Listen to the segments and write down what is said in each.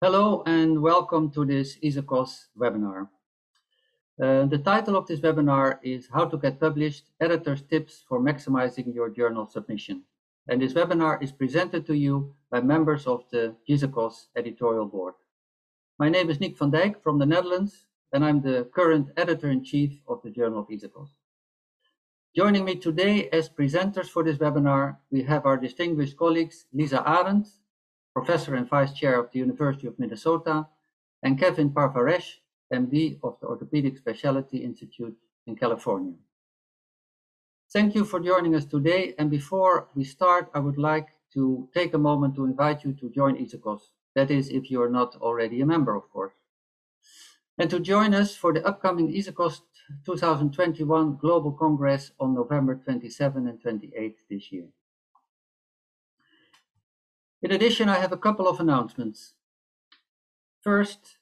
Hello and welcome to this ISAKOS webinar. Uh, the title of this webinar is How to Get Published, Editor's Tips for Maximizing Your Journal Submission. And this webinar is presented to you by members of the ISAKOS editorial board. My name is Nick van Dijk from the Netherlands, and I'm the current editor-in-chief of the Journal of ISAKOS. Joining me today as presenters for this webinar, we have our distinguished colleagues Lisa Arendt professor and vice chair of the University of Minnesota, and Kevin Parvaresh, MD of the Orthopedic Specialty Institute in California. Thank you for joining us today. And before we start, I would like to take a moment to invite you to join ISAKOS. That is, if you are not already a member, of course. And to join us for the upcoming ISAKOS 2021 Global Congress on November 27 and 28 this year. In addition, I have a couple of announcements. First,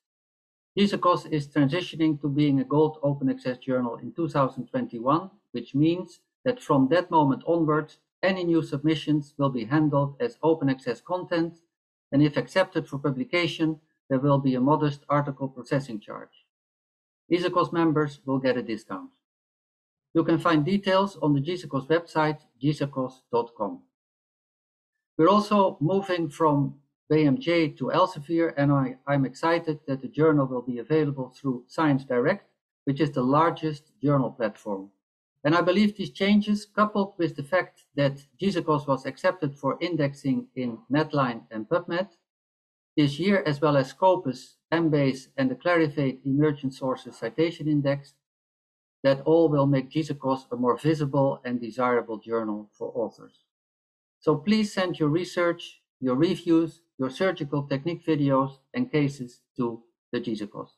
ISAKOS is transitioning to being a gold open access journal in 2021, which means that from that moment onwards, any new submissions will be handled as open access content, and if accepted for publication, there will be a modest article processing charge. ISAKOS members will get a discount. You can find details on the JISAKOS website, jisakos.com. We're also moving from BMJ to Elsevier, and I, I'm excited that the journal will be available through Science Direct, which is the largest journal platform. And I believe these changes, coupled with the fact that JISAKOS was accepted for indexing in Medline and PubMed this year, as well as Scopus, Embase, and the Clarivate Emergent Sources Citation Index, that all will make JISAKOS a more visible and desirable journal for authors. So please send your research, your reviews, your surgical technique videos and cases to the JISAKOS.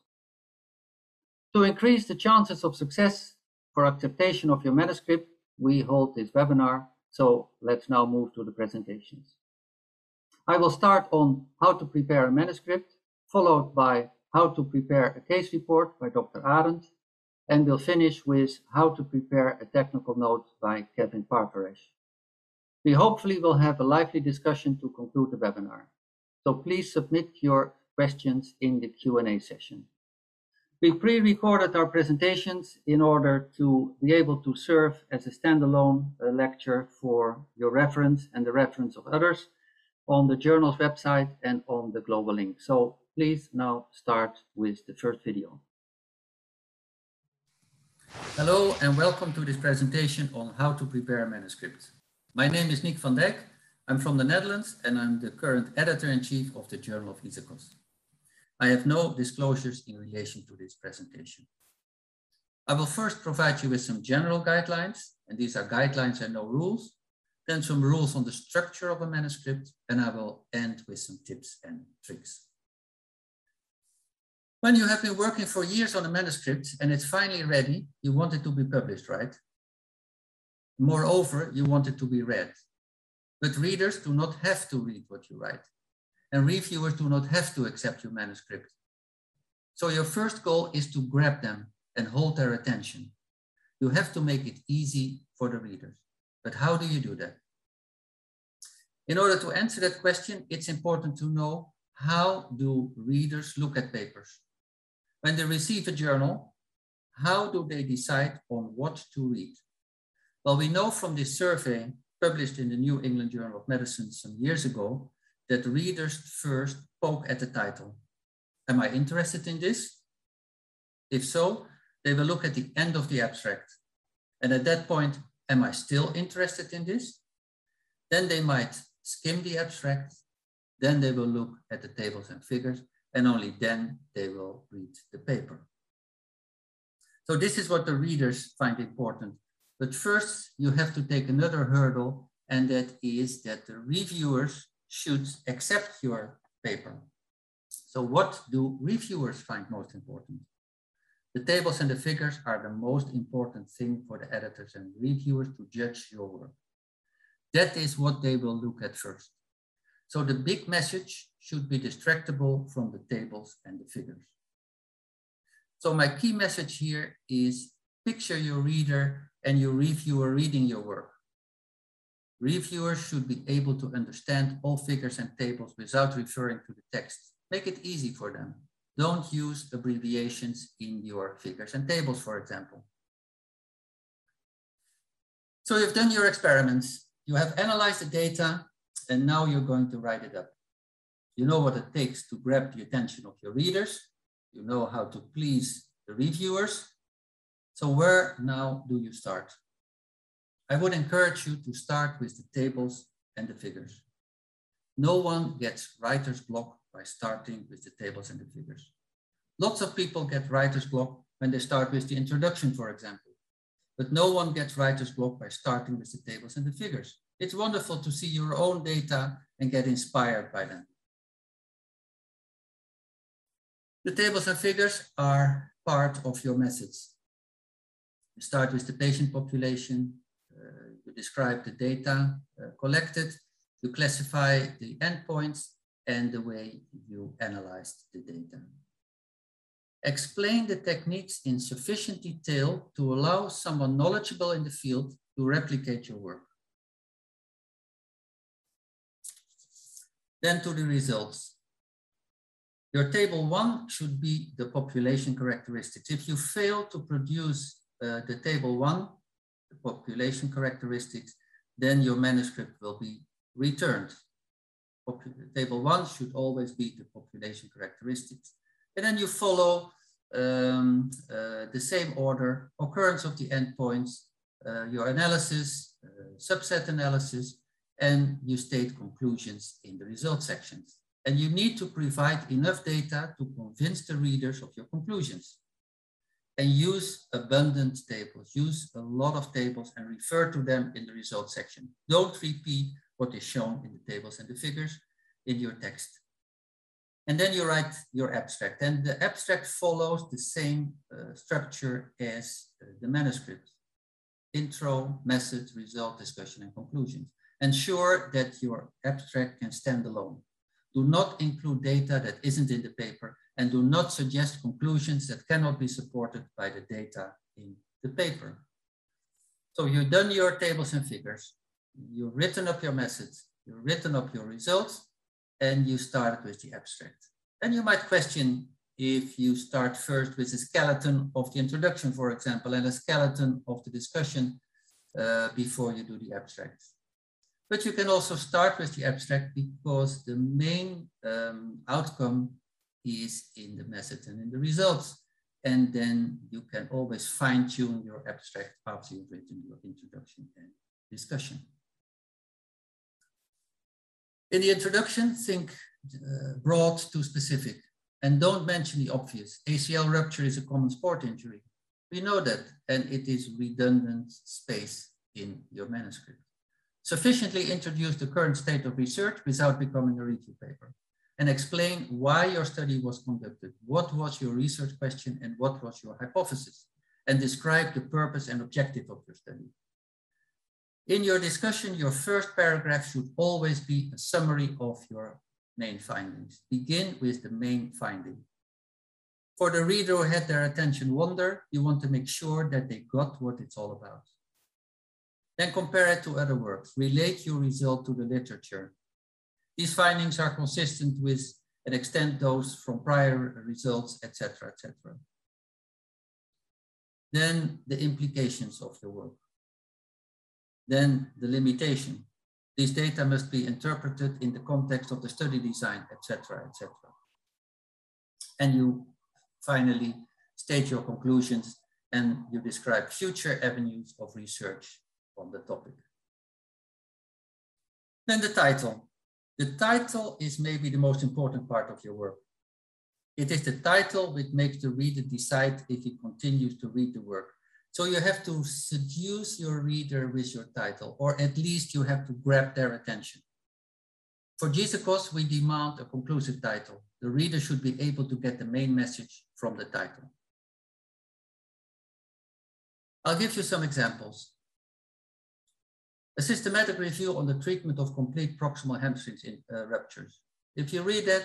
To increase the chances of success for acceptation of your manuscript, we hold this webinar. So let's now move to the presentations. I will start on how to prepare a manuscript, followed by how to prepare a case report by Dr. Arendt, and we'll finish with how to prepare a technical note by Kevin Parvaresh. We hopefully will have a lively discussion to conclude the webinar. So please submit your questions in the Q&A session. We pre-recorded our presentations in order to be able to serve as a standalone lecture for your reference and the reference of others on the journal's website and on the global link. So please now start with the first video. Hello and welcome to this presentation on how to prepare a manuscript. My name is Nick van Dijk. I'm from the Netherlands and I'm the current editor-in-chief of the Journal of ISAKOS. I have no disclosures in relation to this presentation. I will first provide you with some general guidelines, and these are guidelines and no rules, then some rules on the structure of a manuscript, and I will end with some tips and tricks. When you have been working for years on a manuscript and it's finally ready, you want it to be published, right? Moreover, you want it to be read. But readers do not have to read what you write. And reviewers do not have to accept your manuscript. So your first goal is to grab them and hold their attention. You have to make it easy for the readers. But how do you do that? In order to answer that question, it's important to know how do readers look at papers? When they receive a journal, how do they decide on what to read? Well, we know from this survey published in the New England Journal of Medicine some years ago that readers first poke at the title. Am I interested in this? If so, they will look at the end of the abstract. And at that point, am I still interested in this? Then they might skim the abstract. Then they will look at the tables and figures, and only then they will read the paper. So this is what the readers find important but first, you have to take another hurdle, and that is that the reviewers should accept your paper. So what do reviewers find most important? The tables and the figures are the most important thing for the editors and reviewers to judge your work. That is what they will look at first. So the big message should be distractible from the tables and the figures. So my key message here is picture your reader and your reviewer reading your work. Reviewers should be able to understand all figures and tables without referring to the text. Make it easy for them. Don't use abbreviations in your figures and tables, for example. So you've done your experiments, you have analyzed the data, and now you're going to write it up. You know what it takes to grab the attention of your readers. You know how to please the reviewers. So where now do you start? I would encourage you to start with the tables and the figures. No one gets writer's block by starting with the tables and the figures. Lots of people get writer's block when they start with the introduction, for example. But no one gets writer's block by starting with the tables and the figures. It's wonderful to see your own data and get inspired by them. The tables and figures are part of your message. You start with the patient population, uh, you describe the data uh, collected, you classify the endpoints and the way you analyzed the data. Explain the techniques in sufficient detail to allow someone knowledgeable in the field to replicate your work. Then to the results. Your table one should be the population characteristics. If you fail to produce uh, the table one, the population characteristics, then your manuscript will be returned. table one should always be the population characteristics. And then you follow um, uh, the same order, occurrence of the endpoints, uh, your analysis, uh, subset analysis, and you state conclusions in the result sections. And you need to provide enough data to convince the readers of your conclusions. And use abundant tables, use a lot of tables and refer to them in the results section. Don't repeat what is shown in the tables and the figures in your text. And then you write your abstract. And the abstract follows the same uh, structure as uh, the manuscript. Intro, message, result, discussion, and conclusions. Ensure that your abstract can stand alone. Do not include data that isn't in the paper and do not suggest conclusions that cannot be supported by the data in the paper. So you've done your tables and figures, you've written up your message, you've written up your results, and you started with the abstract. And you might question if you start first with a skeleton of the introduction, for example, and a skeleton of the discussion uh, before you do the abstract. But you can also start with the abstract because the main um, outcome is in the message and in the results. And then you can always fine tune your abstract after you've written your introduction and discussion. In the introduction, think uh, broad to specific and don't mention the obvious. ACL rupture is a common sport injury. We know that, and it is redundant space in your manuscript sufficiently introduce the current state of research without becoming a review paper and explain why your study was conducted, what was your research question and what was your hypothesis, and describe the purpose and objective of your study. In your discussion, your first paragraph should always be a summary of your main findings. Begin with the main finding. For the reader who had their attention wander, you want to make sure that they got what it's all about. Then compare it to other works. Relate your result to the literature. These findings are consistent with and extend those from prior results, etc., etc. Then the implications of your work. Then the limitation. These data must be interpreted in the context of the study design, etc., etc. And you finally state your conclusions and you describe future avenues of research on the topic. Then the title. The title is maybe the most important part of your work. It is the title which makes the reader decide if he continues to read the work. So you have to seduce your reader with your title, or at least you have to grab their attention. For JISAKOS, we demand a conclusive title. The reader should be able to get the main message from the title. I'll give you some examples. A systematic review on the treatment of complete proximal hamstrings in uh, ruptures. If you read that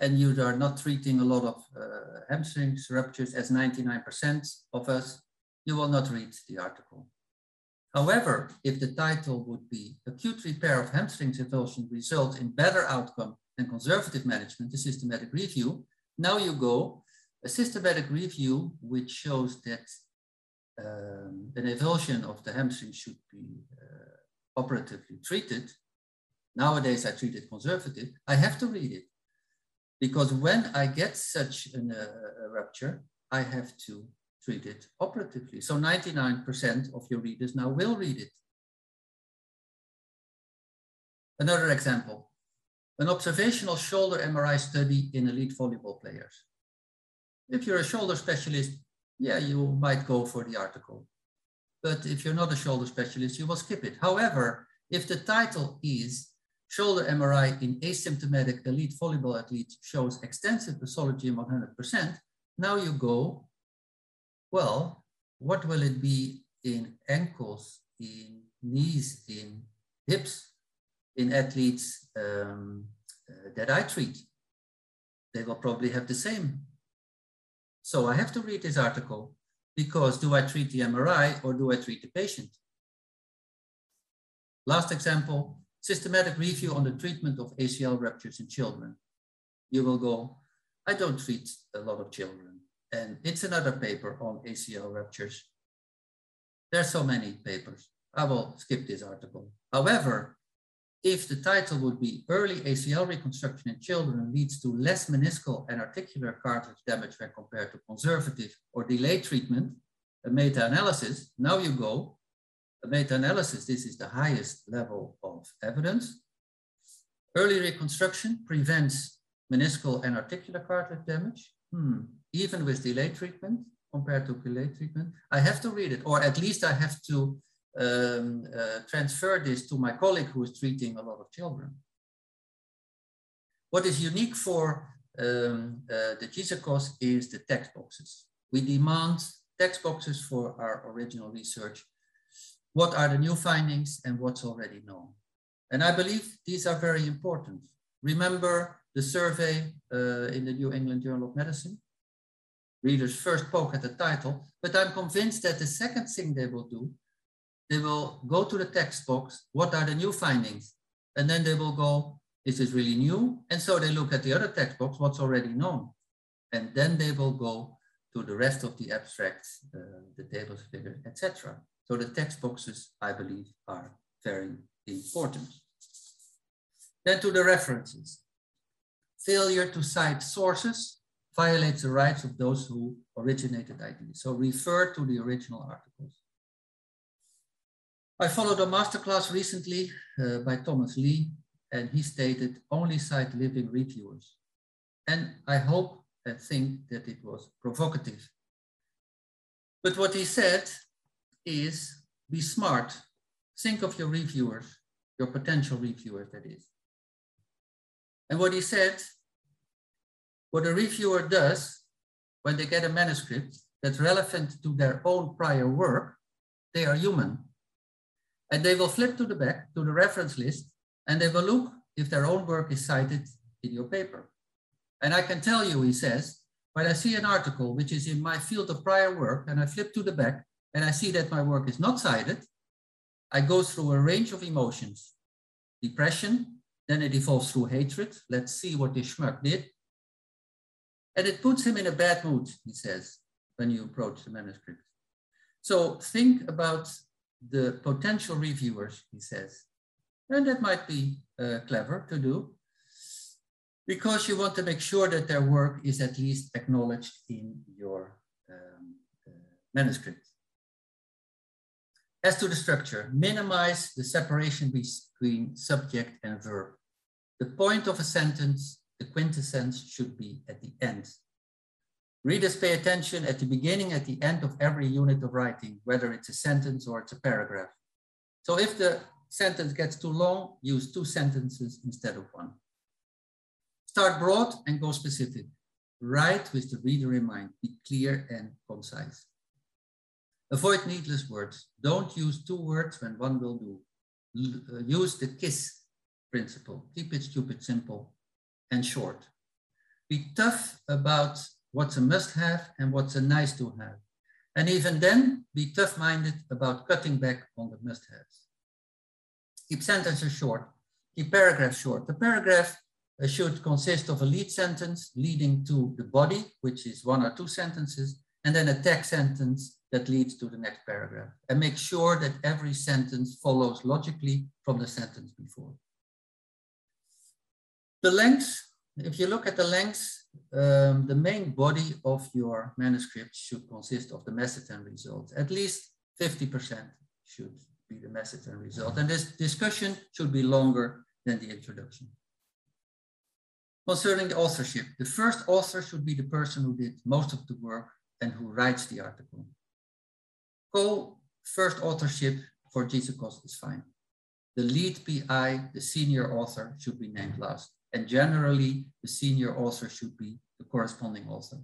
and you are not treating a lot of uh, hamstrings ruptures as 99% of us, you will not read the article. However, if the title would be acute repair of hamstring avulsion results in better outcome and conservative management, the systematic review. Now you go a systematic review which shows that um, an avulsion of the hamstring should be uh, operatively treated. Nowadays, I treat it conservative. I have to read it because when I get such an, uh, a rupture, I have to treat it operatively. So 99% of your readers now will read it. Another example, an observational shoulder MRI study in elite volleyball players. If you're a shoulder specialist, yeah, you might go for the article. But if you're not a shoulder specialist, you will skip it. However, if the title is shoulder MRI in asymptomatic elite volleyball athletes shows extensive pathology in 100%, now you go, well, what will it be in ankles, in knees, in hips, in athletes um, uh, that I treat? They will probably have the same so I have to read this article because do I treat the MRI or do I treat the patient? Last example, systematic review on the treatment of ACL ruptures in children. You will go, I don't treat a lot of children. And it's another paper on ACL ruptures. There's so many papers. I will skip this article. However, if the title would be Early ACL Reconstruction in Children leads to less meniscal and articular cartilage damage when compared to conservative or delayed treatment, a meta-analysis, now you go, a meta-analysis, this is the highest level of evidence. Early reconstruction prevents meniscal and articular cartilage damage, hmm. even with delayed treatment compared to delayed treatment. I have to read it, or at least I have to um, uh, transfer this to my colleague who is treating a lot of children. What is unique for um, uh, the JISAKOS is the text boxes. We demand text boxes for our original research. What are the new findings and what's already known? And I believe these are very important. Remember the survey uh, in the New England Journal of Medicine? Readers first poke at the title, but I'm convinced that the second thing they will do they will go to the text box, what are the new findings? And then they will go, is this really new? And so they look at the other text box, what's already known. And then they will go to the rest of the abstracts, uh, the tables, figures, etc. So the text boxes, I believe, are very important. Then to the references. Failure to cite sources violates the rights of those who originated ideas. So refer to the original articles. I followed a masterclass recently uh, by Thomas Lee, and he stated only cite living reviewers. And I hope and think that it was provocative. But what he said is be smart. Think of your reviewers, your potential reviewers, that is. And what he said, what a reviewer does when they get a manuscript that's relevant to their own prior work, they are human. And they will flip to the back to the reference list and they will look if their own work is cited in your paper. And I can tell you, he says, when I see an article which is in my field of prior work and I flip to the back and I see that my work is not cited, I go through a range of emotions. Depression, then it evolves through hatred. Let's see what this schmuck did. And it puts him in a bad mood, he says, when you approach the manuscript. So think about the potential reviewers, he says. And that might be uh, clever to do because you want to make sure that their work is at least acknowledged in your um, uh, manuscript. As to the structure, minimize the separation between subject and verb. The point of a sentence, the quintessence should be at the end. Readers pay attention at the beginning, at the end of every unit of writing, whether it's a sentence or it's a paragraph. So if the sentence gets too long, use two sentences instead of one. Start broad and go specific. Write with the reader in mind. Be clear and concise. Avoid needless words. Don't use two words when one will do. Uh, use the KISS principle. Keep it stupid, simple, and short. Be tough about what's a must have and what's a nice to have. And even then, be tough minded about cutting back on the must haves. Keep sentences short, keep paragraphs short. The paragraph uh, should consist of a lead sentence leading to the body, which is one or two sentences, and then a text sentence that leads to the next paragraph. And make sure that every sentence follows logically from the sentence before. The length, if you look at the length, um, the main body of your manuscript should consist of the message and results. At least 50% should be the message and result. And this discussion should be longer than the introduction. Concerning the authorship, the first author should be the person who did most of the work and who writes the article. Co-first authorship for JISAKOS is fine. The lead PI, the senior author, should be named last. And generally, the senior author should be the corresponding author.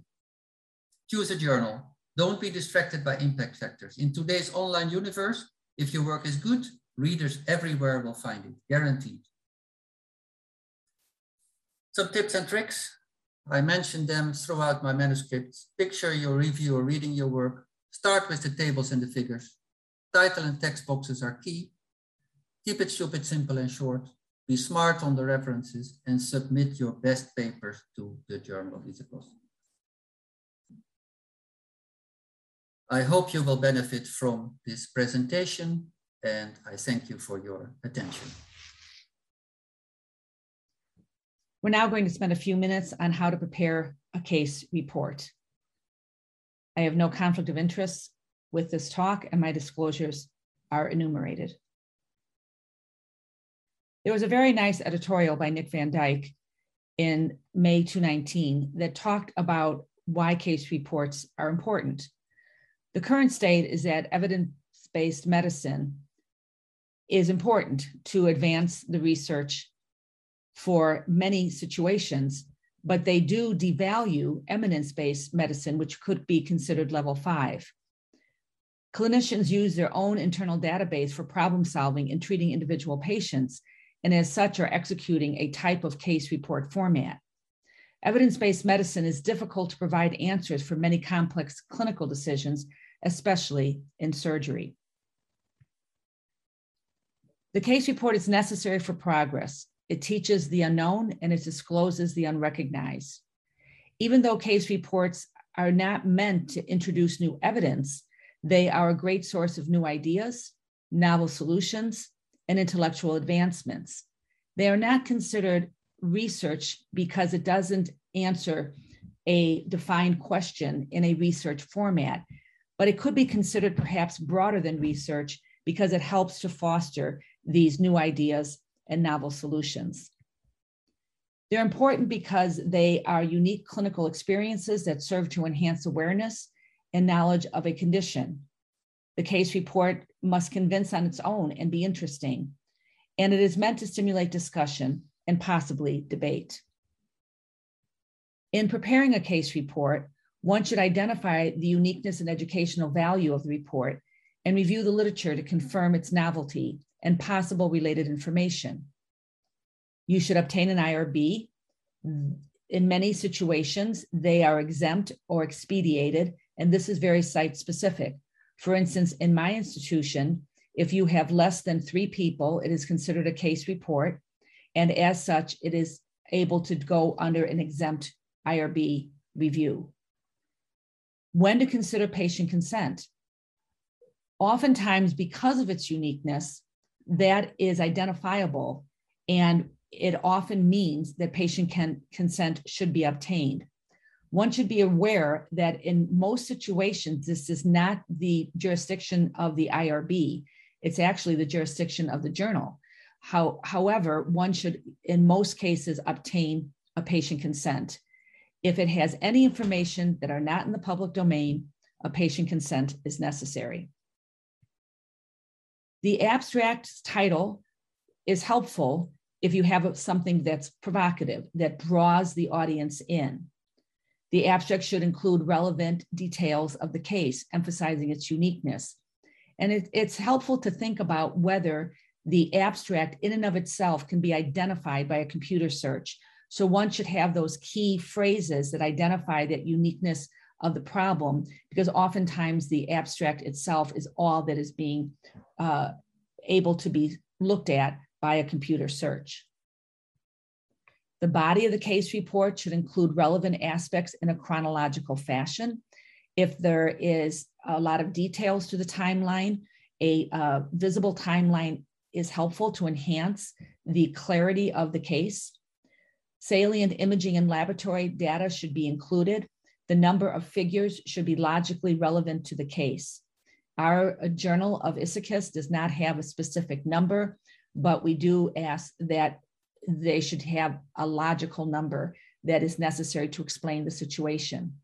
Choose a journal. Don't be distracted by impact factors. In today's online universe, if your work is good, readers everywhere will find it, guaranteed. Some tips and tricks. I mentioned them throughout my manuscripts. Picture your reviewer reading your work. Start with the tables and the figures. Title and text boxes are key. Keep it stupid, simple and short. Be smart on the references and submit your best papers to the Journal of JISAKOS. I hope you will benefit from this presentation and I thank you for your attention. We're now going to spend a few minutes on how to prepare a case report. I have no conflict of interest with this talk and my disclosures are enumerated. There was a very nice editorial by Nick van Dijk in May 2019 that talked about why case reports are important. The current state is that evidence based medicine is important to advance the research for many situations, but they do devalue eminence based medicine, which could be considered level five. Clinicians use their own internal database for problem solving and treating individual patients, and as such are executing a type of case report format. Evidence based medicine is difficult to provide answers for many complex clinical decisions, especially in surgery. The case report is necessary for progress. It teaches the unknown and it discloses the unrecognized. Even though case reports are not meant to introduce new evidence, they are a great source of new ideas, novel solutions, and intellectual advancements. They are not considered research because it doesn't answer a defined question in a research format, but it could be considered perhaps broader than research because it helps to foster these new ideas and novel solutions. They're important because they are unique clinical experiences that serve to enhance awareness and knowledge of a condition. The case report must convince on its own and be interesting, and it is meant to stimulate discussion and possibly debate. In preparing a case report, one should identify the uniqueness and educational value of the report and review the literature to confirm its novelty and possible related information. You should obtain an IRB. In many situations, they are exempt or expedited, and this is very site specific. For instance, in my institution, if you have less than three people, it is considered a case report, and as such, it is able to go under an exempt IRB review. When to consider patient consent. Oftentimes, because of its uniqueness, that is identifiable and it often means that patient can, consent should be obtained. One should be aware that in most situations, this is not the jurisdiction of the IRB. It's actually the jurisdiction of the journal. How, however, one should, in most cases, obtain a patient consent. If it has any information that are not in the public domain, a patient consent is necessary. The abstract title is helpful if you have something that's provocative, that draws the audience in. The abstract should include relevant details of the case, emphasizing its uniqueness. And it, it's helpful to think about whether the abstract in and of itself can be identified by a computer search. So one should have those key phrases that identify that uniqueness of the problem, because oftentimes the abstract itself is all that is being uh, able to be looked at by a computer search. The body of the case report should include relevant aspects in a chronological fashion. If there is a lot of details to the timeline, a uh, visible timeline is helpful to enhance the clarity of the case. Salient imaging and laboratory data should be included. The number of figures should be logically relevant to the case. Our uh, Journal of ISAKOS does not have a specific number, but we do ask that they should have a logical number that is necessary to explain the situation.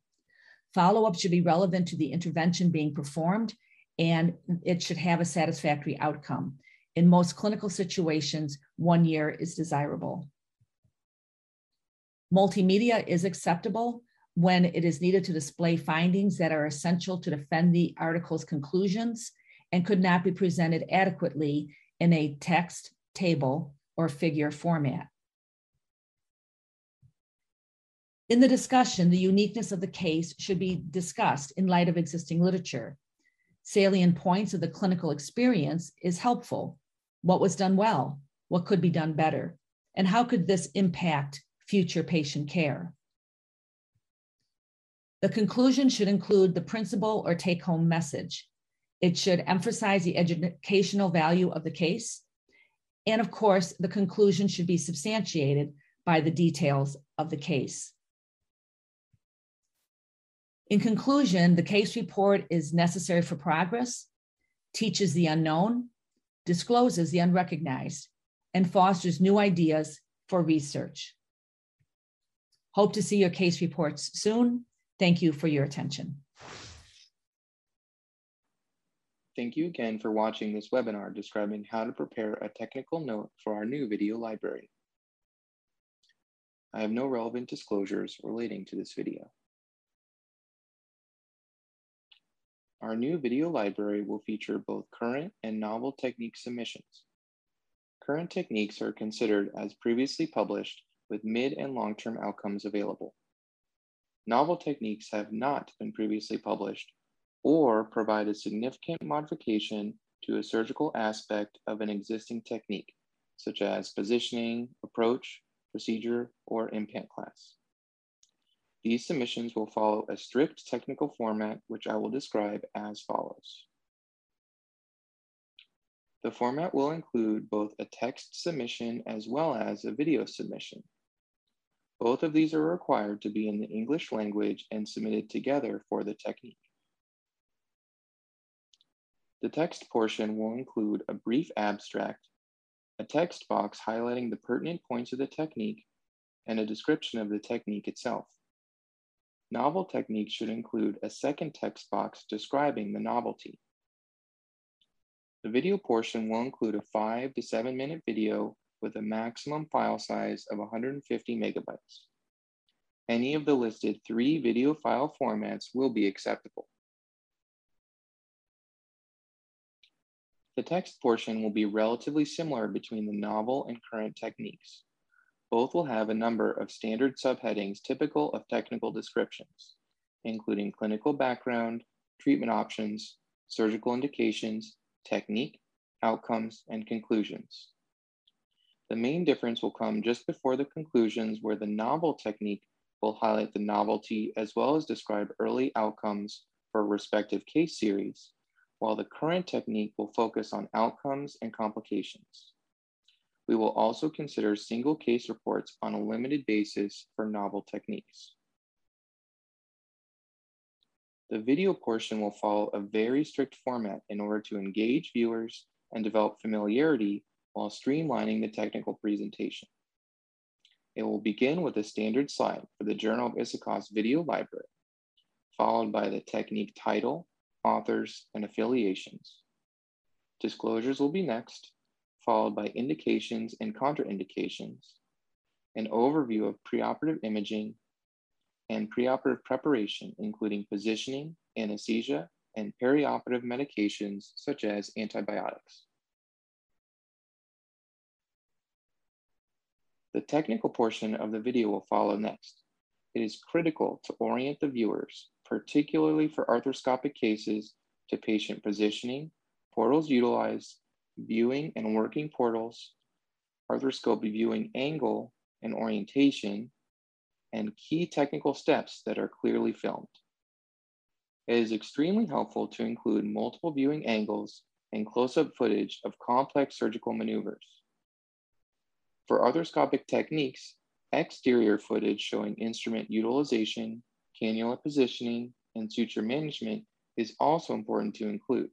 Follow-up should be relevant to the intervention being performed and it should have a satisfactory outcome. In most clinical situations, one year is desirable. Multimedia is acceptable when it is needed to display findings that are essential to defend the article's conclusions and could not be presented adequately in a text, table, or figure format. In the discussion, the uniqueness of the case should be discussed in light of existing literature. Salient points of the clinical experience is helpful. What was done well? What could be done better? And how could this impact future patient care? The conclusion should include the principal or take home message. It should emphasize the educational value of the case. And of course, the conclusion should be substantiated by the details of the case. In conclusion, the case report is necessary for progress, teaches the unknown, discloses the unrecognized, and fosters new ideas for research. Hope to see your case reports soon. Thank you for your attention. Thank you again for watching this webinar describing how to prepare a technical note for our new video library. I have no relevant disclosures relating to this video. Our new video library will feature both current and novel technique submissions. Current techniques are considered as previously published with mid and long-term outcomes available. Novel techniques have not been previously published or provide a significant modification to a surgical aspect of an existing technique, such as positioning, approach, procedure, or implant class. These submissions will follow a strict technical format, which I will describe as follows. The format will include both a text submission as well as a video submission. Both of these are required to be in the English language and submitted together for the technique. The text portion will include a brief abstract, a text box highlighting the pertinent points of the technique, and a description of the technique itself. Novel techniques should include a second text box describing the novelty. The video portion will include a five to seven minute video with a maximum file size of 150 megabytes. Any of the listed three video file formats will be acceptable. The text portion will be relatively similar between the novel and current techniques. Both will have a number of standard subheadings typical of technical descriptions, including clinical background, treatment options, surgical indications, technique, outcomes, and conclusions. The main difference will come just before the conclusions where the novel technique will highlight the novelty as well as describe early outcomes for respective case series, while the current technique will focus on outcomes and complications. We will also consider single case reports on a limited basis for novel techniques. The video portion will follow a very strict format in order to engage viewers and develop familiarity while streamlining the technical presentation. It will begin with a standard slide for the Journal of ISAKOS video library, followed by the technique title, authors, and affiliations. Disclosures will be next, followed by indications and contraindications, an overview of preoperative imaging, and preoperative preparation, including positioning, anesthesia, and perioperative medications such as antibiotics. The technical portion of the video will follow next. It is critical to orient the viewers, particularly for arthroscopic cases, to patient positioning, portals utilized, viewing and working portals, arthroscopy viewing angle, and orientation, and key technical steps that are clearly filmed. It is extremely helpful to include multiple viewing angles and close-up footage of complex surgical maneuvers. For arthroscopic techniques, exterior footage showing instrument utilization, cannula positioning, and suture management is also important to include.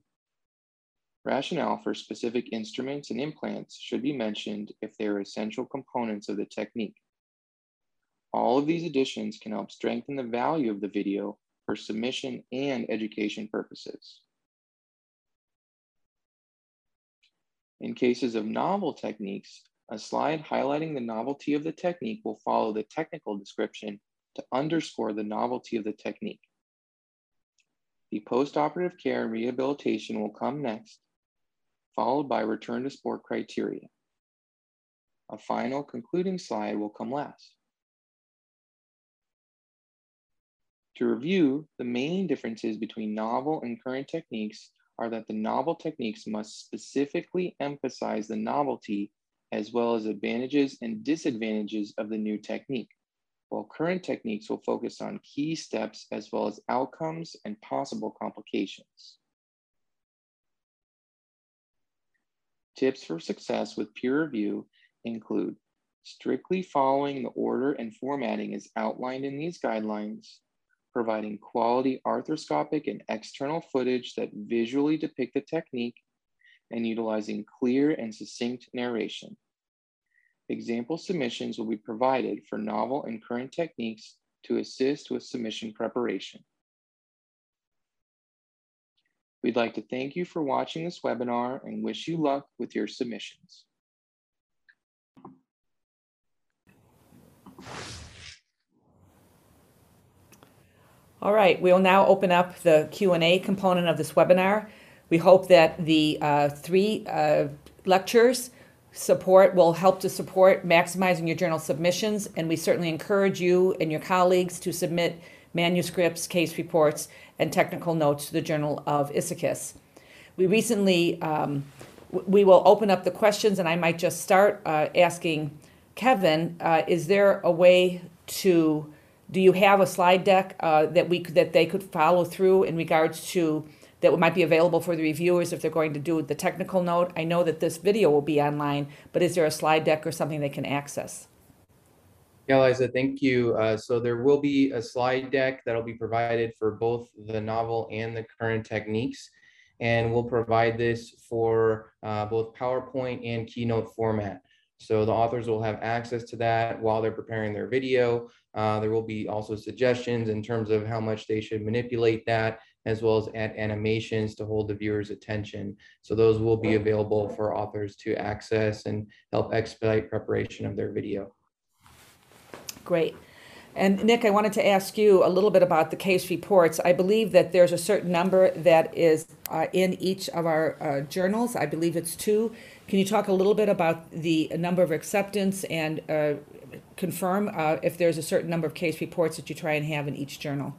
Rationale for specific instruments and implants should be mentioned if they are essential components of the technique. All of these additions can help strengthen the value of the video for submission and education purposes. In cases of novel techniques, a slide highlighting the novelty of the technique will follow the technical description to underscore the novelty of the technique. The postoperative care and rehabilitation will come next, followed by return to sport criteria. A final concluding slide will come last. To review, the main differences between novel and current techniques are that the novel techniques must specifically emphasize the novelty as well as advantages and disadvantages of the new technique, while current techniques will focus on key steps as well as outcomes and possible complications. Tips for success with peer review include strictly following the order and formatting as outlined in these guidelines, providing quality arthroscopic and external footage that visually depict the technique, and utilizing clear and succinct narration. Example submissions will be provided for novel and current techniques to assist with submission preparation. We'd like to thank you for watching this webinar and wish you luck with your submissions. All right, we will now open up the Q&A component of this webinar. We hope that the uh, three uh, lectures support will help to support maximizing your journal submissions, and we certainly encourage you and your colleagues to submit manuscripts, case reports, and technical notes to the Journal of ISAKOS. We recently, um, we will open up the questions, and I might just start uh, asking Kevin, uh, is there a way to, do you have a slide deck uh, that we could, that they could follow through in regards to that might be available for the reviewers if they're going to do the technical note? I know that this video will be online, but is there a slide deck or something they can access? Yeah, Liza, thank you. Uh, so there will be a slide deck that'll be provided for both the novel and the current techniques. And we'll provide this for uh, both PowerPoint and Keynote format. So the authors will have access to that while they're preparing their video. Uh, there will be also suggestions in terms of how much they should manipulate that, as well as add animations to hold the viewer's attention. So those will be available for authors to access and help expedite preparation of their video. Great. And Nick, I wanted to ask you a little bit about the case reports. I believe that there's a certain number that is uh, in each of our uh, journals. I believe it's two. Can you talk a little bit about the number of acceptance and uh, confirm uh, if there's a certain number of case reports that you try and have in each journal?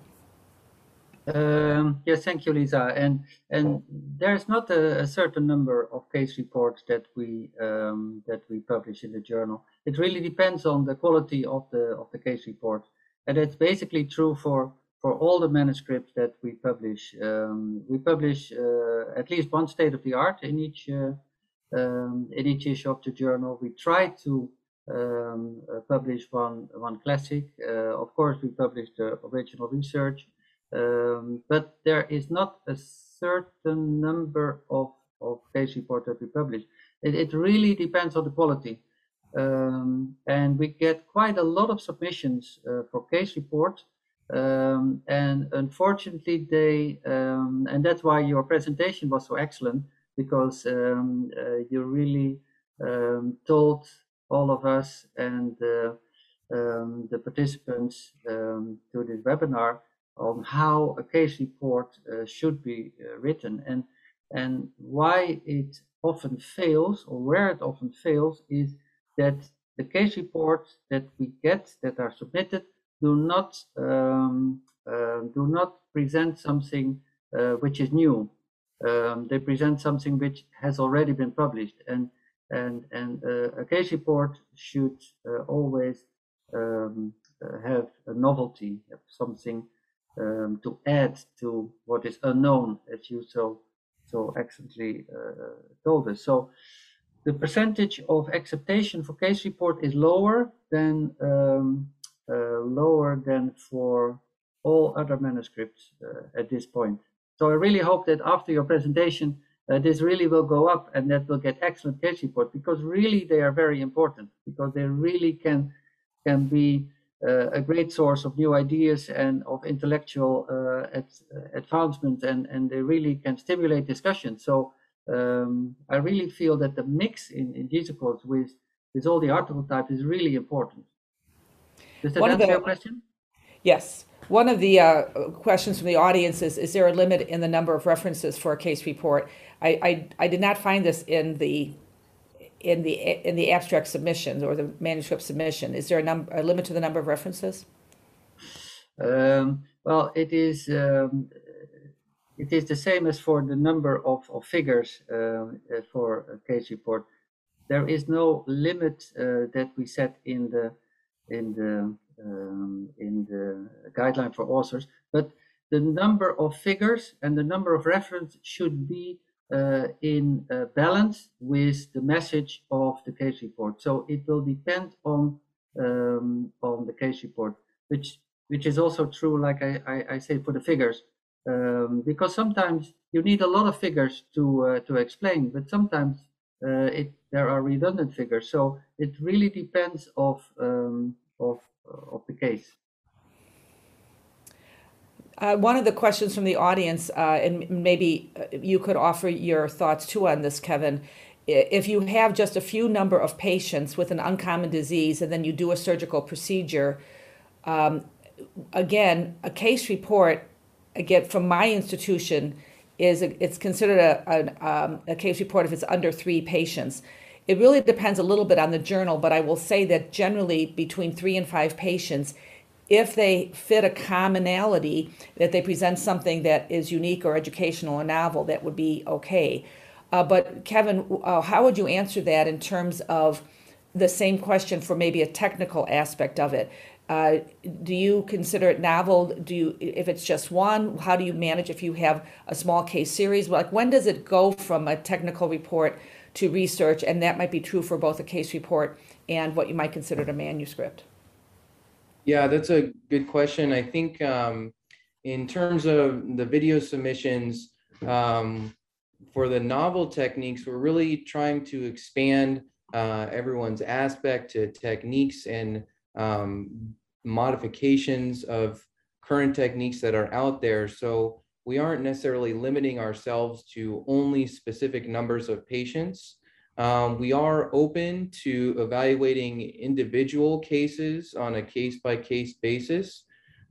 Um, yes, thank you, Lisa. And and there's not a, a certain number of case reports that we um, that we publish in the journal. It really depends on the quality of the of the case report, and it's basically true for for all the manuscripts that we publish. Um, we publish uh, at least one state of the art in each uh, um, in each issue of the journal. We try to um, uh, publish one one classic. Uh, of course, we publish the original research. Um, but there is not a certain number of, of case reports that we publish. It, it really depends on the quality. Um, and we get quite a lot of submissions uh, for case reports. Um, and unfortunately, they, um, and that's why your presentation was so excellent, because um, uh, you really um, told all of us and uh, the participants to this webinar on how a case report uh, should be uh, written and and why it often fails or where it often fails is that the case reports that we get that are submitted do not um, uh, do not present something uh, which is new. Um, they present something which has already been published, and and and uh, a case report should uh, always um, have a novelty, something um, to add to what is unknown, as you so so excellently uh, told us. So the percentage of acceptation for case report is lower than um, uh, lower than for all other manuscripts uh, at this point. So I really hope that after your presentation, uh, this really will go up and that will get excellent case report because really they are very important because they really can can be a great source of new ideas and of intellectual uh, ad, advancement and, and they really can stimulate discussion. So um, I really feel that the mix in, in JISAKOS with, with all the article types is really important. Does that One answer the- your question? Yes. One of the uh, questions from the audience is, is there a limit in the number of references for a case report? I, I, I did not find this in the, in the, in the abstract submissions or the manuscript submission. Is there a number, a limit to the number of references? Um, well, it is um, it is the same as for the number of, of figures uh, for a case report. There is no limit uh, that we set in the in the um, in the guideline for authors, but the number of figures and the number of reference should be in uh, balance with the message of the case report. So it will depend on um, on the case report, which which is also true, like I, I, I say, for the figures, um, because sometimes you need a lot of figures to uh, to explain, but sometimes uh, it there are redundant figures. So it really depends of um, of of the case. Uh, one of the questions from the audience, uh, and maybe uh, you could offer your thoughts too on this, Kevin. If you have just a few number of patients with an uncommon disease and then you do a surgical procedure, um, again, a case report, again, from my institution, is a, it's considered a, an, um, a case report if it's under three patients. It really depends a little bit on the journal, but I will say that generally between three and five patients, if they fit a commonality, that they present something that is unique or educational or novel, that would be okay. Uh, but Kevin, uh, how would you answer that in terms of the same question for maybe a technical aspect of it? Uh, do you consider it novel? Do you, if it's just one, how do you manage if you have a small case series? Like when does it go from a technical report to research? And that might be true for both a case report and what you might consider a manuscript. Yeah, that's a good question. I think um, in terms of the video submissions, um, for the novel techniques, we're really trying to expand uh, everyone's aspect to techniques and um, modifications of current techniques that are out there. So we aren't necessarily limiting ourselves to only specific numbers of patients. Um, we are open to evaluating individual cases on a case by case basis.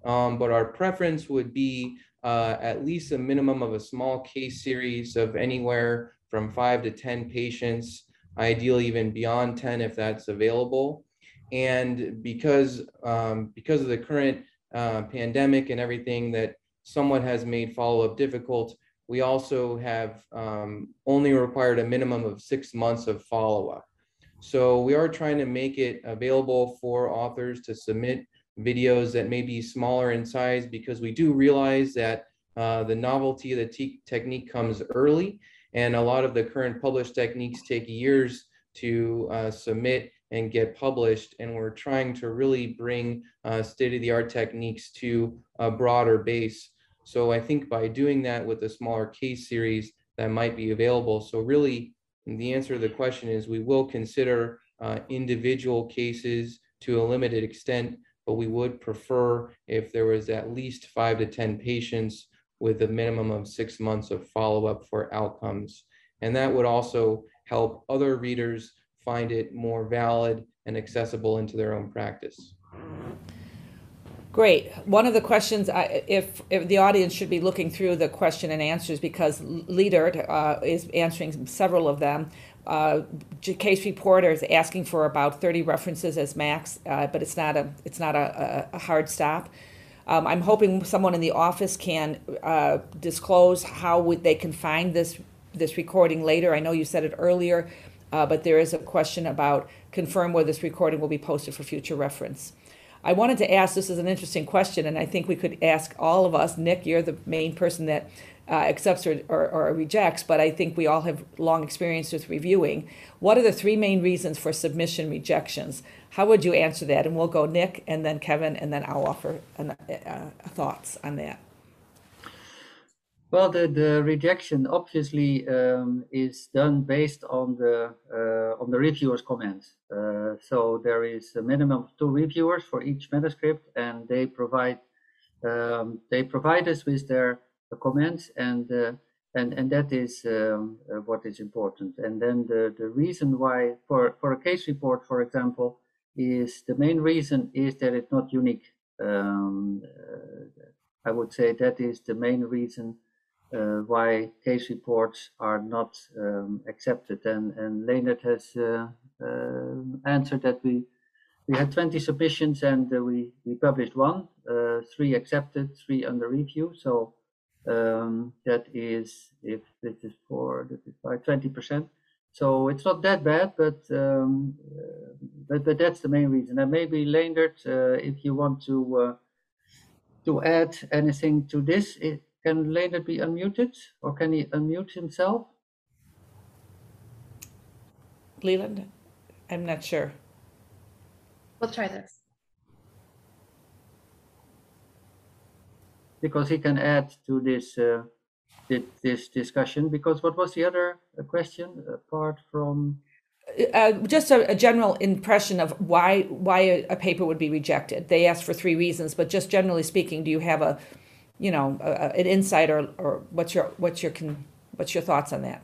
Um, but our preference would be uh, at least a minimum of a small case series of anywhere from five to 10 patients, ideally even beyond 10 if that's available. And because, um, because of the current uh, pandemic and everything that somewhat has made follow-up difficult, we also have um, only required a minimum of six months of follow-up. So we are trying to make it available for authors to submit videos that may be smaller in size because we do realize that uh, the novelty of the te- technique comes early and a lot of the current published techniques take years to uh, submit and get published and we're trying to really bring uh, state-of-the-art techniques to a broader base so I think by doing that with a smaller case series, that might be available. So really, the answer to the question is we will consider uh, individual cases to a limited extent, but we would prefer if there was at least five to 10 patients with a minimum of six months of follow-up for outcomes. And that would also help other readers find it more valid and accessible into their own practice. Great. One of the questions, I, if, if the audience should be looking through the question and answers because Leader uh, is answering several of them. Uh, case reporter is asking for about 30 references as max, uh, but it's not a it's not a, a, hard stop. Um, I'm hoping someone in the office can uh, disclose how would they can find this this recording later. I know you said it earlier. uh, but there is a question about confirm whether this recording will be posted for future reference. I wanted to ask, this is an interesting question, and I think we could ask all of us. Nick, you're the main person that uh, accepts or, or, or rejects, but I think we all have long experience with reviewing. What are the three main reasons for submission rejections? How would you answer that? And we'll go Nick, and then Kevin, and then I'll offer an, uh, thoughts on that. Well, the, the rejection obviously um, is done based on the uh, on the reviewer's comments. Uh, so there is a minimum of two reviewers for each manuscript, and they provide um, they provide us with their comments, and uh, and and that is um, uh, what is important. And then the the reason why for for a case report, for example, is the main reason is that it's not unique. Um, uh, I would say that is the main reason uh, why case reports are not um, accepted. And, and Leonard has uh, uh, answered that we we had 20 submissions and we, we published one, three accepted, three under review. So um, that is, if this is for, this is by 20%. So it's not that bad, but um, uh, but, but that's the main reason. And maybe uh, if you want to uh, to add anything to this, it, can Leonard be unmuted or can he unmute himself? Leland? I'm not sure. We'll try this. Because he can add to this uh, this discussion. Because what was the other uh, question apart from? Uh, just a, a, general impression of why why a, a, paper would be rejected. They asked for three reasons, but just generally speaking, do you have a you know, uh, an insight or, or what's your what's your con, what's your thoughts on that?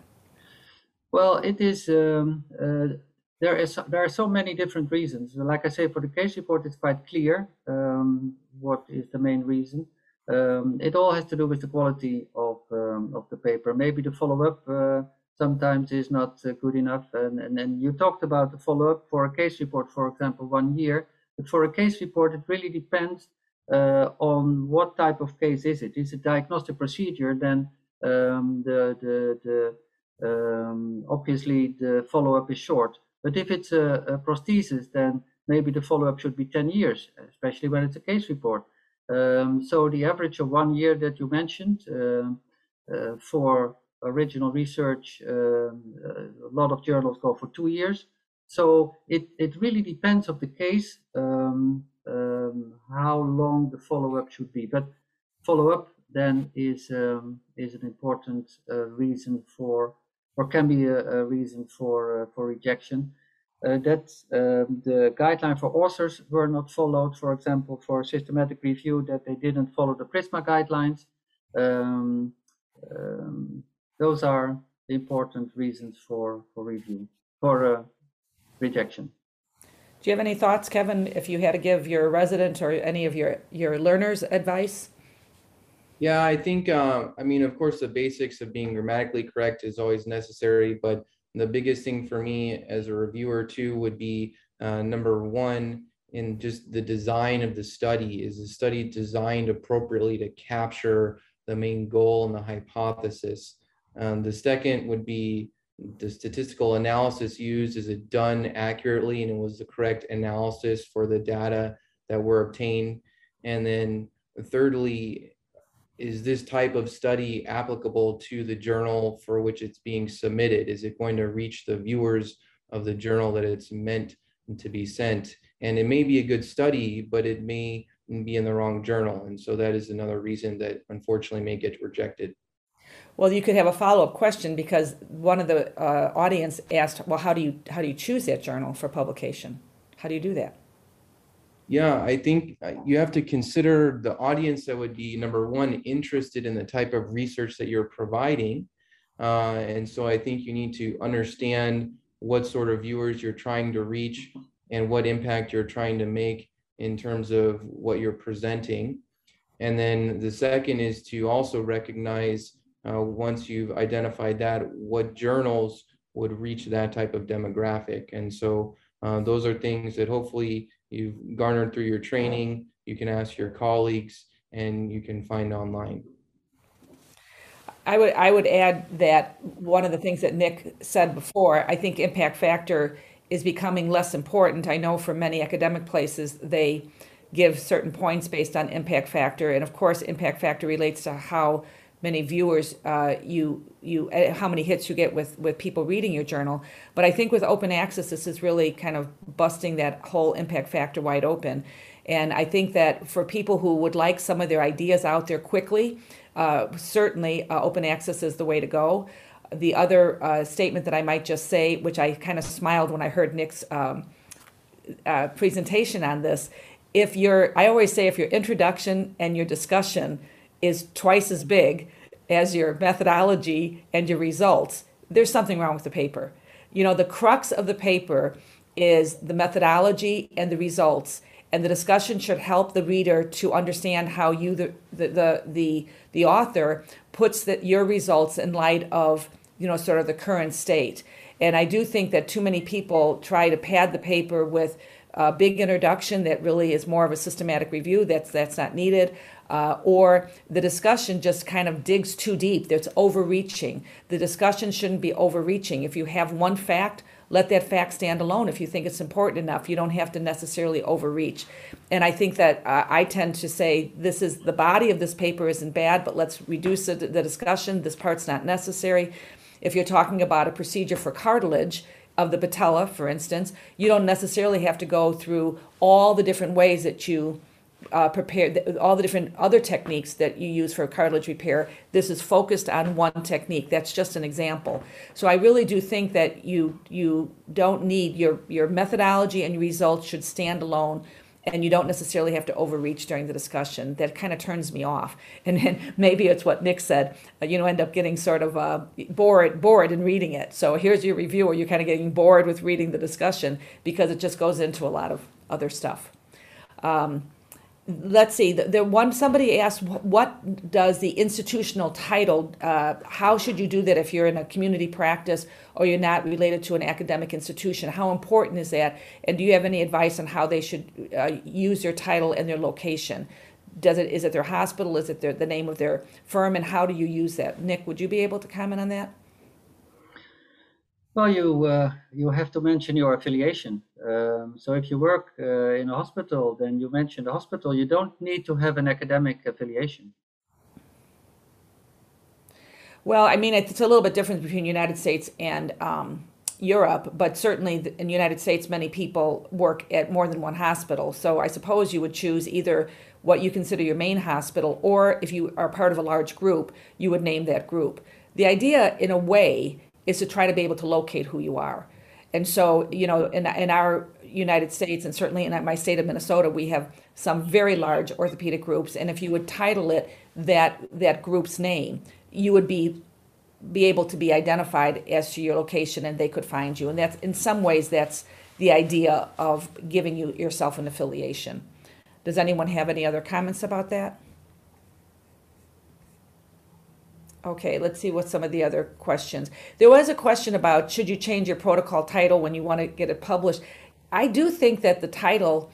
Well, it is um, uh, there is there are so many different reasons. Like I say, for the case report, it's quite clear um, what is the main reason. Um, it all has to do with the quality of um, of the paper. Maybe the follow up uh, sometimes is not uh, good enough. And, and and you talked about the follow up for a case report, for example, one year. But for a case report, it really depends on what type of case is it. Is it diagnostic procedure? Then um, the the, the um, obviously the follow up is short. But if it's a, a prosthesis, then maybe the follow up should be 10 years, especially when it's a case report. Um, so the average of one year that you mentioned uh, uh, for original research, um, a lot of journals go for two years. So it, it really depends of the case. Um, um, how long the follow-up should be. But follow-up then is um, is an important uh, reason for, or can be a, a reason for uh, for rejection. Uh, that um, the guideline for authors were not followed, for example, for systematic review, that they didn't follow the PRISMA guidelines. Um, um, those are important reasons for for review for uh, rejection. Do you have any thoughts, Kevin, if you had to give your resident or any of your, your learners advice? Yeah, I think, uh, I mean, of course, the basics of being grammatically correct is always necessary, but the biggest thing for me as a reviewer too would be uh, number one, in just the design of the study. Is the study designed appropriately to capture the main goal and the hypothesis? Um, the second would be the statistical analysis used, is it done accurately and it was the correct analysis for the data that were obtained? And then thirdly, is this type of study applicable to the journal for which it's being submitted? Is it going to reach the viewers of the journal that it's meant to be sent? And it may be a good study, but it may be in the wrong journal. And so that is another reason that unfortunately may get rejected. Well, you could have a follow-up question because one of the uh, audience asked, well, how do you how do you choose that journal for publication? How do you do that? Yeah, I think uh, you have to consider the audience that would be number one interested in the type of research that you're providing, uh, and so I think you need to understand what sort of viewers you're trying to reach and what impact you're trying to make in terms of what you're presenting. And then the second is to also recognize uh, once you've identified that, what journals would reach that type of demographic. And so uh, those are things that hopefully you've garnered through your training, you can ask your colleagues, and you can find online. I would, I would add that one of the things that Nick said before, I think impact factor is becoming less important. I know for many academic places, they give certain points based on impact factor. And of course, impact factor relates to how many viewers uh, you, you, uh, how many hits you get with, with people reading your journal. But I think with open access, this is really kind of busting that whole impact factor wide open. And I think that for people who would like some of their ideas out there quickly, uh, certainly uh, open access is the way to go. The other uh, statement that I might just say, which I kind of smiled when I heard Nick's um, presentation on this, if your, I always say, if your introduction and your discussion is twice as big as your methodology and your results, there's something wrong with the paper. You know, the crux of the paper is the methodology and the results and the discussion should help the reader to understand how you the the the the, the author puts that your results in light of you know sort of the current state and i do think that too many people try to pad the paper with a big introduction that really is more of a systematic review that's that's not needed uh, or the discussion just kind of digs too deep that's overreaching the discussion shouldn't be overreaching if you have one fact let that fact stand alone if you think it's important enough. You don't have to necessarily overreach. And I think that uh, I tend to say this is the body of this paper isn't bad, but let's reduce the, the discussion. This part's not necessary. If you're talking about a procedure for cartilage, of the patella, for instance, you don't necessarily have to go through all the different ways that you uh, prepare all the different other techniques that you use for cartilage repair. This is focused on one technique. That's just an example. So I really do think that you you don't need your your methodology and your results should stand alone. And you don't necessarily have to overreach during the discussion. That kind of turns me off. And then maybe it's what Nick said. Uh, you know, end up getting sort of uh, bored bored in reading it. So here's your reviewer. you're kind of getting bored with reading the discussion because it just goes into a lot of other stuff. Um, let's see the, the one somebody asked what does the institutional title uh, how should you do that if you're in a community practice or you're not related to an academic institution? How important is that? And do you have any advice on how they should uh, use their title and their location? Does it is it their hospital? Is it their, the name of their firm? And how do you use that? Nick would you be able to comment on that well, you uh, you have to mention your affiliation. Um, so if you work uh, in a hospital, then you mention the hospital. You don't need to have an academic affiliation. Well, I mean, it's a little bit different between United States and um, Europe, but certainly in the United States, many people work at more than one hospital. So I suppose you would choose either what you consider your main hospital, or if you are part of a large group, you would name that group. The idea, in a way, is to try to be able to locate who you are. And so, you know, in, in our United States and certainly in my state of Minnesota, we have some very large orthopedic groups. And if you would title it that that group's name, you would be be able to be identified as to your location and they could find you. And that's in some ways that's the idea of giving you yourself an affiliation. Does anyone have any other comments about that? Okay, let's see what some of the other questions. There was a question about should you change your protocol title when you want to get it published. I do think that the title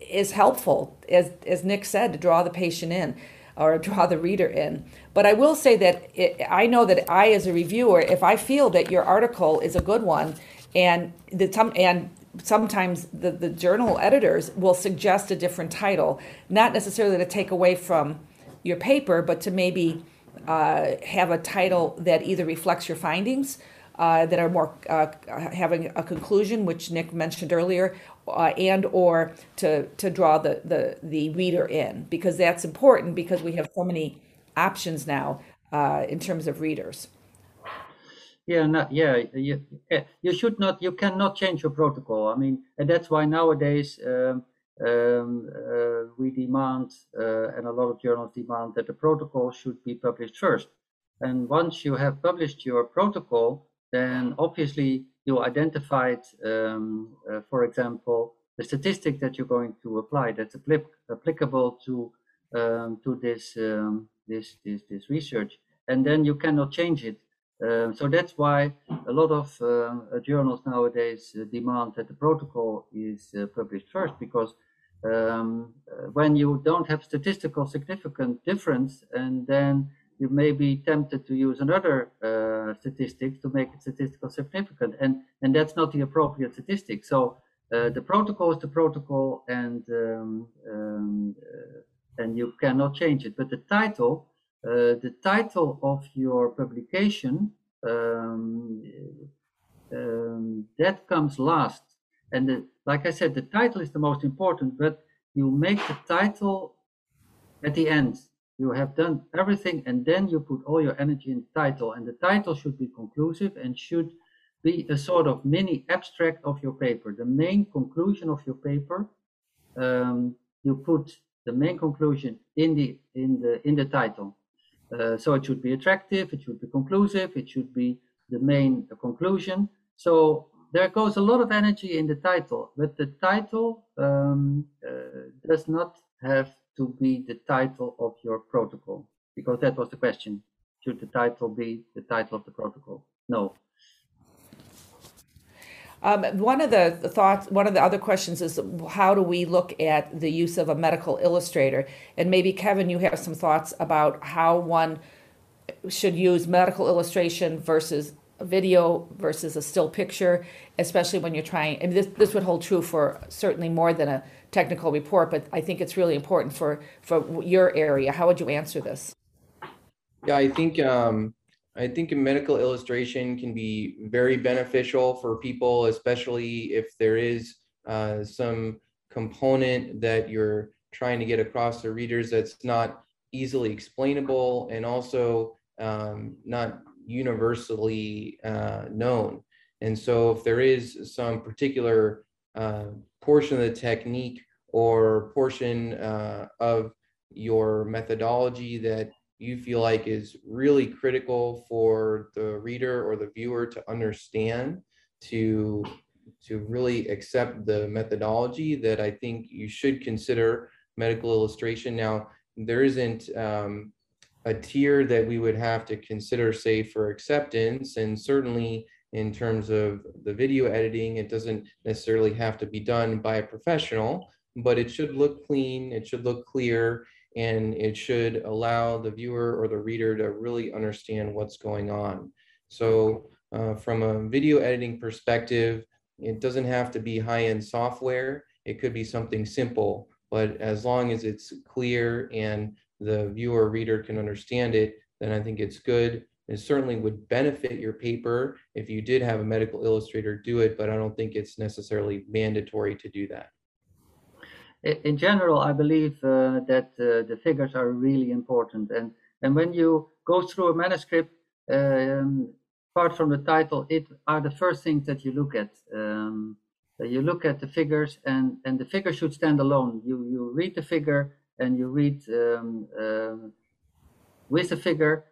is helpful, as, as Nick said, to draw the patient in or draw the reader in. But I will say that it, I know that I, as a reviewer, if I feel that your article is a good one, and the some and sometimes the, the journal editors will suggest a different title, not necessarily to take away from your paper, but to maybe uh, have a title that either reflects your findings, uh, that are more uh, having a conclusion, which Nick mentioned earlier, uh, and or to to draw the, the the reader in because that's important because we have so many options now uh, in terms of readers. Yeah, not, yeah, you, eh, you should not, you cannot change your protocol. I mean, and that's why nowadays um, um, uh, we demand, uh, and a lot of journals demand, that the protocol should be published first. And once you have published your protocol, then obviously you identified, um, uh, for example, the statistic that you're going to apply that's applicable to um, to this, um, this this this research, and then you cannot change it. Um, so that's why a lot of uh, journals nowadays uh, demand that the protocol is uh, published first because um, uh, when you don't have statistical significant difference and then you may be tempted to use another uh, statistics to make it statistical significant, and and that's not the appropriate statistic. So uh, the protocol is the protocol, and um, um, uh, and you cannot change it. But the title, uh, the title of your publication, um, um, that comes last. And the, like I said, the title is the most important, but you make the title at the end. You have done everything, and then you put all your energy in the title. And the title should be conclusive and should be a sort of mini abstract of your paper. The main conclusion of your paper, um, you put the main conclusion in the in the in the title. Uh, so it should be attractive, it should be conclusive, it should be the main conclusion. So there goes a lot of energy in the title, but the title um, uh, does not have to be the title of your protocol, because that was the question. Should the title be the title of the protocol? No. Um, one of the thoughts, one of the other questions is how do we look at the use of a medical illustrator? And maybe Kevin, you have some thoughts about how one should use medical illustration versus video versus a still picture, especially when you're trying. And this this would hold true for certainly more than a technical report, but I think it's really important for for your area. How would you answer this? Yeah, I think um, I think a medical illustration can be very beneficial for people, especially if there is uh, some component that you're trying to get across to readers that's not easily explainable and also um, not universally uh, known. And so if there is some particular uh, portion of the technique or portion uh, of your methodology that you feel like is really critical for the reader or the viewer to understand to to really accept the methodology that I think you should consider medical illustration. Now, there isn't um, a tier that we would have to consider, say, for acceptance, and certainly in terms of the video editing, it doesn't necessarily have to be done by a professional, but it should look clean, it should look clear, and it should allow the viewer or the reader to really understand what's going on. So uh, from a video editing perspective, it doesn't have to be high-end software. It could be something simple, but as long as it's clear and the viewer reader can understand it, then I think it's good. It certainly would benefit your paper if you did have a medical illustrator do it, but I don't think it's necessarily mandatory to do that in general, I believe uh, that uh, the figures are really important. And, and when you go through a manuscript, um, apart from the title, it are the first things that you look at. Um, you look at the figures, and, and the figure should stand alone. You, you read the figure, and you read um, uh, with the figure.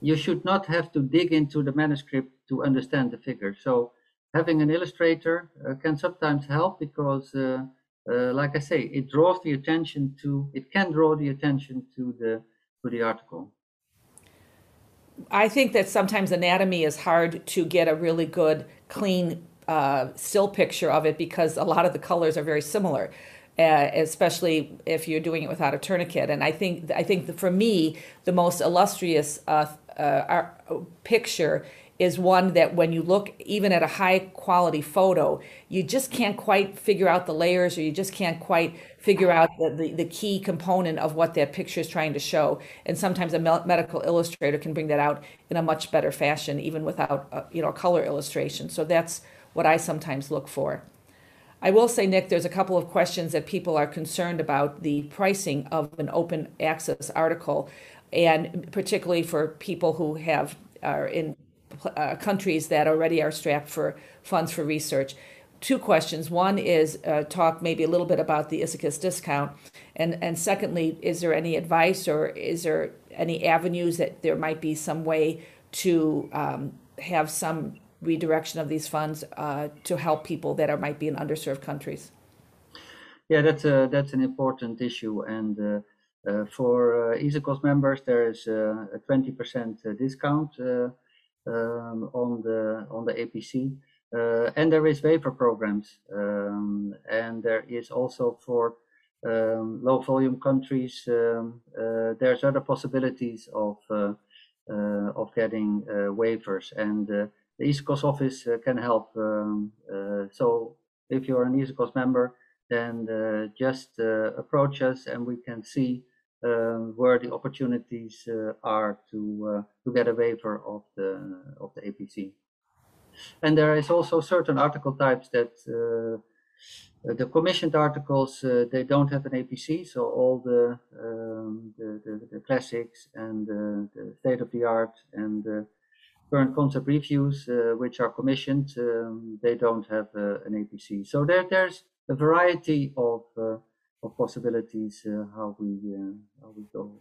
You should not have to dig into the manuscript to understand the figure. So having an illustrator uh, can sometimes help because uh, uh, like I say, it draws the attention to, it can draw the attention to the, to the article. I think that sometimes anatomy is hard to get a really good, clean, uh, still picture of it because a lot of the colors are very similar. Uh, especially if you're doing it without a tourniquet. And I think I think for me the most illustrious uh, uh, picture is one that when you look even at a high quality photo, you just can't quite figure out the layers or you just can't quite figure out the, the, the key component of what that picture is trying to show. And sometimes a medical illustrator can bring that out in a much better fashion, even without a, you know, color illustration. So that's what I sometimes look for. I will say, Nick, there's a couple of questions that people are concerned about the pricing of an open access article, and particularly for people who have are in uh, countries that already are strapped for funds for research. Two questions. One is uh, talk maybe a little bit about the ISAKOS discount, and and secondly, is there any advice or is there any avenues that there might be some way to um, have some redirection of these funds uh, to help people that are might be in underserved countries? Yeah, that's a that's an important issue, and uh, uh, for uh, members, there is a twenty percent uh, discount um, on the on the APC. Uh, and there is waiver programs, um, and there is also for um, low volume countries, um, uh, there's other possibilities of uh, uh, of getting waivers, and the ISAKOS office can help. Um, so if you're an ISAKOS member, then just approach us, and we can see um, where the opportunities uh, are to uh, to get a waiver of the of the APC. And there is also certain article types that uh, uh, the commissioned articles, uh, they don't have an APC, so all the, um, the, the, the, classics and the state of the art and the current concept reviews, uh, which are commissioned, um, they don't have an APC. So there, there's a variety of, of possibilities how, we, how we go.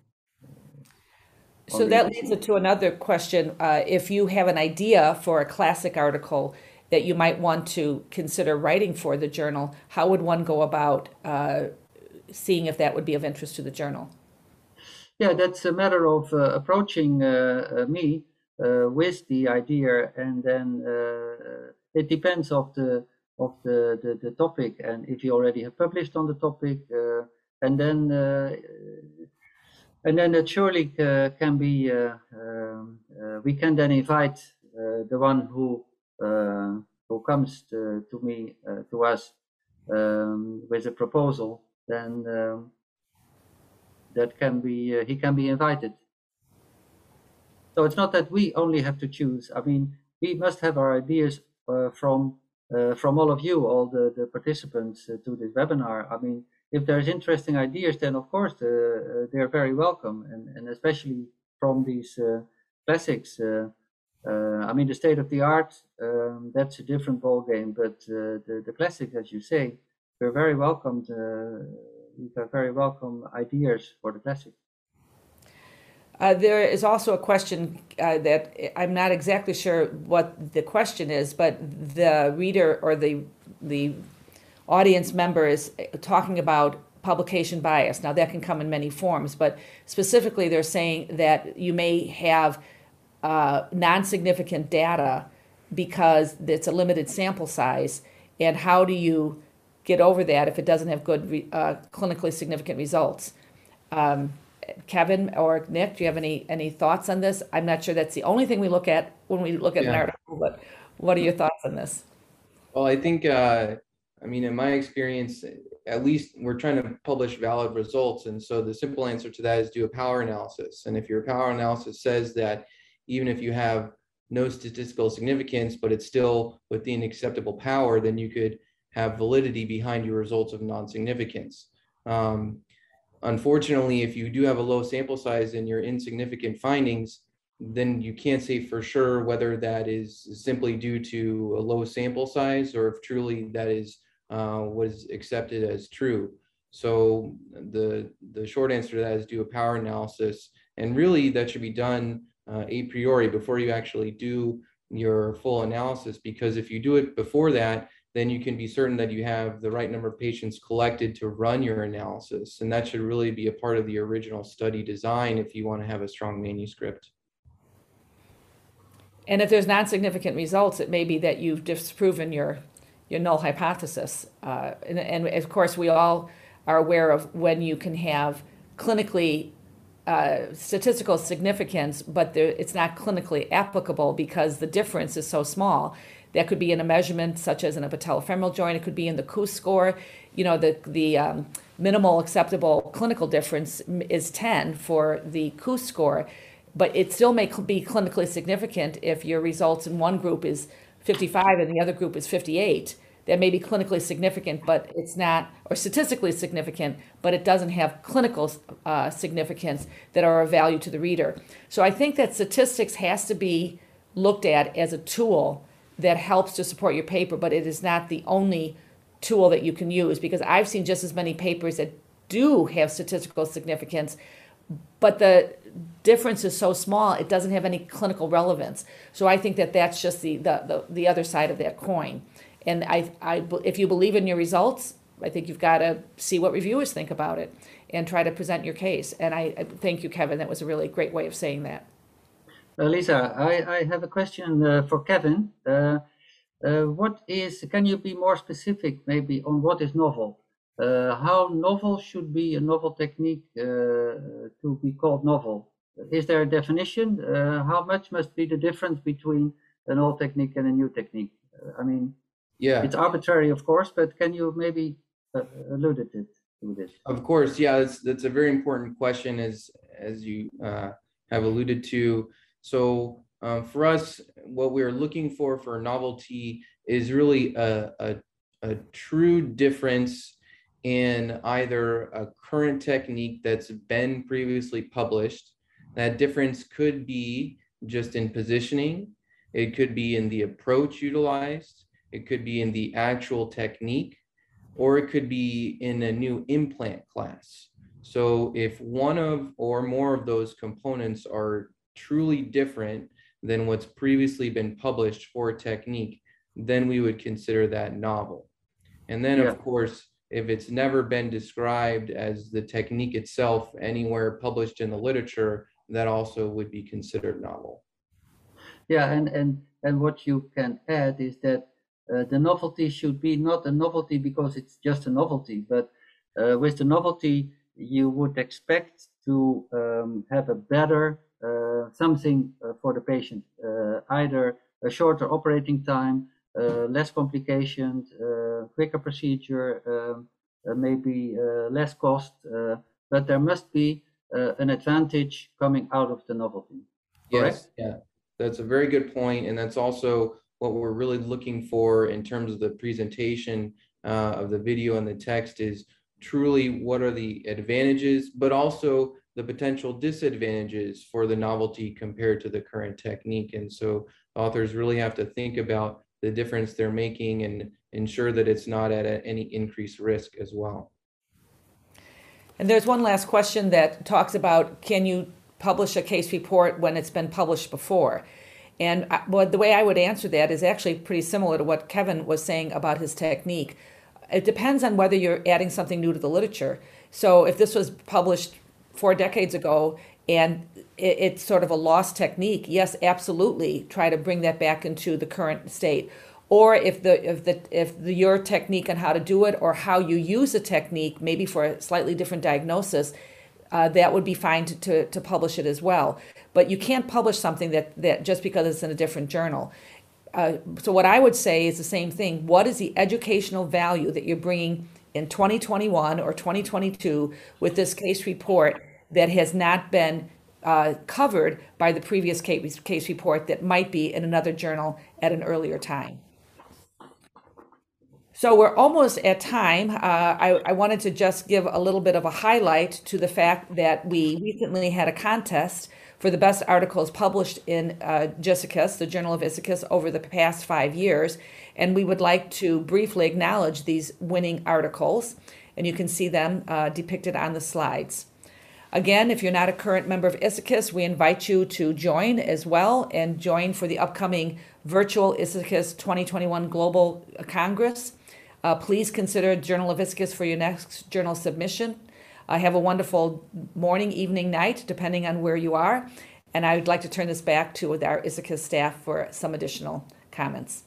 So that leads to another question. Uh, if you have an idea for a classic article that you might want to consider writing for the journal, how would one go about uh, seeing if that would be of interest to the journal? Yeah, that's a matter of uh, approaching uh, uh me uh, with the idea, and then uh, it depends of the of the, the, the topic, and if you already have published on the topic, and then and then it surely can be um, we can then invite the one who uh, who comes to, to me uh, to us um, with a proposal, then um, that can be uh, he can be invited. So it's not that we only have to choose. I mean, we must have our ideas from from all of you, all the, the participants to this webinar. I mean, if there's interesting ideas, then of course uh, they're very welcome, and, and especially from these uh, classics. Uh, uh, I mean, the state of the art, um, that's a different ball game, but uh, the, the classics, as you say, we're very welcomed. Uh, we have very welcome ideas for the classic. Uh, there is also a question uh, that I'm not exactly sure what the question is, but the reader or the the audience member is talking about publication bias. Now that can come in many forms, but specifically they're saying that you may have uh, non-significant data because it's a limited sample size and how do you get over that if it doesn't have good uh, clinically significant results um, kevin or nick do you have any any thoughts on this i'm not sure that's the only thing we look at when we look at yeah. an article but what are your thoughts on this well i think uh, i mean in my experience at least we're trying to publish valid results and so the simple answer to that is do a power analysis and if your power analysis says that even if you have no statistical significance, but it's still within acceptable power, then you could have validity behind your results of non-significance. Um, unfortunately, if you do have a low sample size and your insignificant findings, then you can't say for sure whether that is simply due to a low sample size or if truly that is uh, what is accepted as true. So the the short answer to that is do a power analysis, and really that should be done uh, a priori before you actually do your full analysis because if you do it before that then you can be certain that you have the right number of patients collected to run your analysis. And that should really be a part of the original study design if you want to have a strong manuscript. And if there's non-significant results it may be that you've disproven your your null hypothesis. Uh, and, and of course we all are aware of when you can have clinically uh, statistical significance, but there, it's not clinically applicable because the difference is so small. That could be in a measurement such as in a patellofemoral joint. It could be in the KOOS score. You know, the the um, minimal acceptable clinical difference is 10 for the KOOS score, but it still may be clinically significant if your results in one group is 55 and the other group is 58 that may be clinically significant, but it's not, or statistically significant, but it doesn't have clinical uh, significance that are of value to the reader. So I think that statistics has to be looked at as a tool that helps to support your paper, but it is not the only tool that you can use because I've seen just as many papers that do have statistical significance, but the difference is so small it doesn't have any clinical relevance. So I think that that's just the the, the, the other side of that coin. And I, I, if you believe in your results, I think you've got to see what reviewers think about it and try to present your case. And I, I thank you, Kevin. That was a really great way of saying that. Lisa, I, I have a question uh, for Kevin. Uh, uh what is, can you be more specific maybe on what is novel? uh, how novel should be a novel technique uh, to be called novel? Is there a definition? Uh, how much must be the difference between an old technique and a new technique? I mean, Yeah. it's arbitrary, of course, but can you maybe uh, allude it to this? Of course, yeah, that's that's a very important question, as as you uh, have alluded to. So um, for us, what we're looking for for novelty is really a, a a true difference in either a current technique that's been previously published. That difference could be just in positioning. It could be in the approach utilized. It could be in the actual technique or it could be in a new implant class. So if one of or more of those components are truly different than what's previously been published for a technique, then we would consider that novel. And then, Yeah. of course, if it's never been described as the technique itself anywhere published in the literature, that also would be considered novel. Yeah, and, and, and what you can add is that uh, the novelty should be not a novelty because it's just a novelty, but uh, with the novelty, you would expect to um, have a better something uh, for the patient, uh, either a shorter operating time, uh, less complications, uh, quicker procedure, um, uh, maybe uh, less cost, uh, but there must be uh, an advantage coming out of the novelty. Yes, yeah, that's a very good point, and that's also what we're really looking for in terms of the presentation uh, of the video and the text is truly what are the advantages, but also the potential disadvantages for the novelty compared to the current technique. And so authors really have to think about the difference they're making and ensure that it's not at any increased risk as well. And there's one last question that talks about can you publish a case report when it's been published before? And I, well, the way I would answer that is actually pretty similar to what Kevin was saying about his technique. It depends on whether you're adding something new to the literature. So if this was published four decades ago and it, it's sort of a lost technique, yes, absolutely, try to bring that back into the current state. Or if the if the if the, your technique on how to do it or how you use a technique, maybe for a slightly different diagnosis, uh, that would be fine to, to, to publish it as well. But you can't publish something that, that just because it's in a different journal. Uh, so what I would say is the same thing. What is the educational value that you're bringing in 2021 or 2022 with this case report that has not been uh, covered by the previous case, report that might be in another journal at an earlier time? So we're almost at time. Uh, I, I wanted to just give a little bit of a highlight to the fact that we recently had a contest for the best articles published in uh, JISAKOS, the Journal of ISAKOS, over the past five years. And we would like to briefly acknowledge these winning articles. And you can see them uh, depicted on the slides. Again, if you're not a current member of ISAKOS, we invite you to join as well and join for the upcoming virtual ISAKOS 2021 Global Congress. Uh, please consider Journal of ISAKOS for your next journal submission. Uh, have a wonderful morning, evening, night, depending on where you are. And I would like to turn this back to our ISAKOS staff for some additional comments.